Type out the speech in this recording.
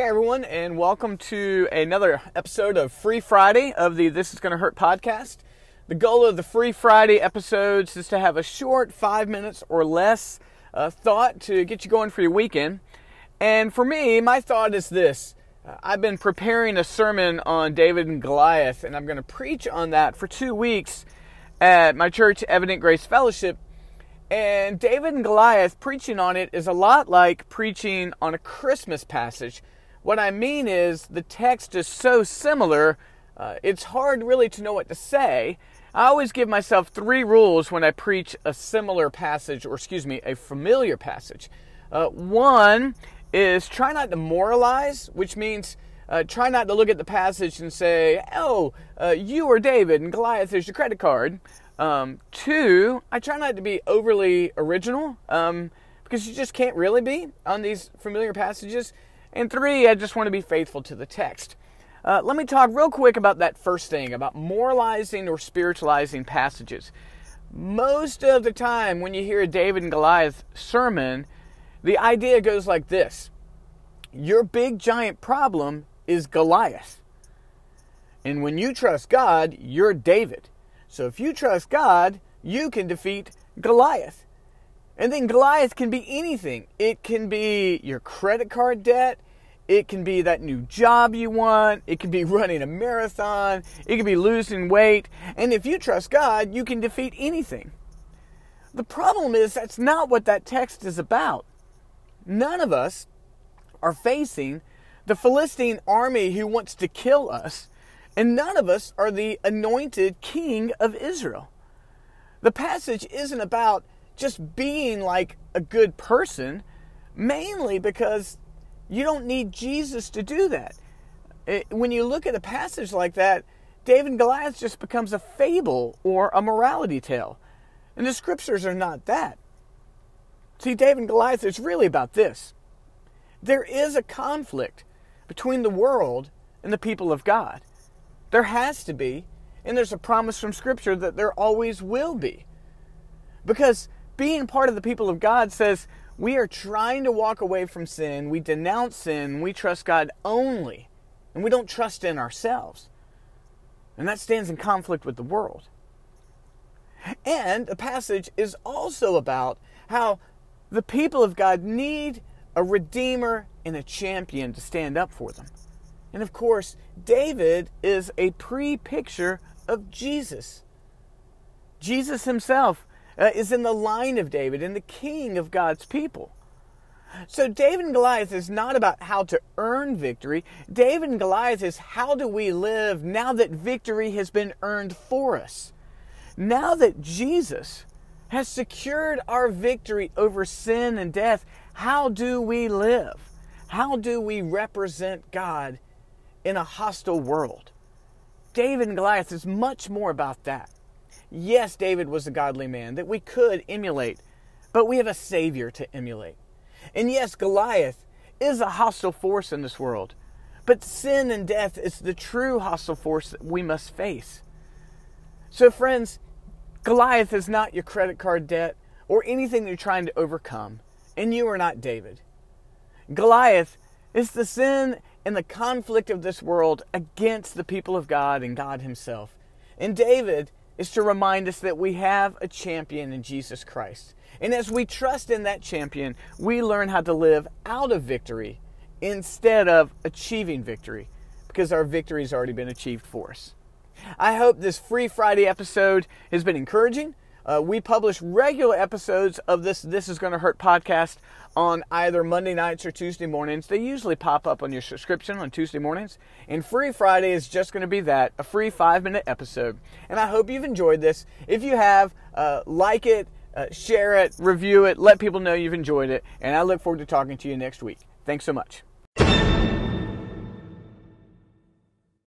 Hey everyone, and welcome to another episode of Free Friday of the This Is Gonna Hurt podcast. The goal of the Free Friday episodes is to have a short five minutes or less uh, thought to get you going for your weekend. And for me, my thought is this uh, I've been preparing a sermon on David and Goliath, and I'm going to preach on that for two weeks at my church, Evident Grace Fellowship. And David and Goliath, preaching on it is a lot like preaching on a Christmas passage what I mean is the text is so similar, uh, it's hard really to know what to say. I always give myself three rules when I preach a similar passage, or excuse me, a familiar passage. Uh, one is try not to moralize, which means uh, try not to look at the passage and say, oh, uh, you are David and Goliath is your credit card. Um, two, I try not to be overly original um, because you just can't really be on these familiar passages. And three, I just want to be faithful to the text. Uh, let me talk real quick about that first thing about moralizing or spiritualizing passages. Most of the time, when you hear a David and Goliath sermon, the idea goes like this Your big giant problem is Goliath. And when you trust God, you're David. So if you trust God, you can defeat Goliath. And then Goliath can be anything. It can be your credit card debt. It can be that new job you want. It can be running a marathon. It can be losing weight. And if you trust God, you can defeat anything. The problem is that's not what that text is about. None of us are facing the Philistine army who wants to kill us, and none of us are the anointed king of Israel. The passage isn't about just being like a good person, mainly because you don't need Jesus to do that. It, when you look at a passage like that, David and Goliath just becomes a fable or a morality tale. And the scriptures are not that. See, David and Goliath is really about this. There is a conflict between the world and the people of God. There has to be, and there's a promise from Scripture that there always will be. Because being part of the people of God says we are trying to walk away from sin. We denounce sin. We trust God only. And we don't trust in ourselves. And that stands in conflict with the world. And the passage is also about how the people of God need a redeemer and a champion to stand up for them. And of course, David is a pre picture of Jesus. Jesus himself Uh, is in the line of David and the king of God's people. So, David and Goliath is not about how to earn victory. David and Goliath is how do we live now that victory has been earned for us? Now that Jesus has secured our victory over sin and death, how do we live? How do we represent God in a hostile world? David and Goliath is much more about that. Yes, David was a godly man that we could emulate, but we have a Savior to emulate. And yes, Goliath is a hostile force in this world, but sin and death is the true hostile force that we must face. So, friends, Goliath is not your credit card debt or anything you're trying to overcome, and you are not David. Goliath is the sin and the conflict of this world against the people of God and God Himself. And David is to remind us that we have a champion in Jesus Christ. And as we trust in that champion, we learn how to live out of victory instead of achieving victory because our victory has already been achieved for us. I hope this Free Friday episode has been encouraging. Uh, we publish regular episodes of this This Is Gonna Hurt podcast on either Monday nights or Tuesday mornings. They usually pop up on your subscription on Tuesday mornings. And Free Friday is just going to be that a free five minute episode. And I hope you've enjoyed this. If you have, uh, like it, uh, share it, review it, let people know you've enjoyed it. And I look forward to talking to you next week. Thanks so much.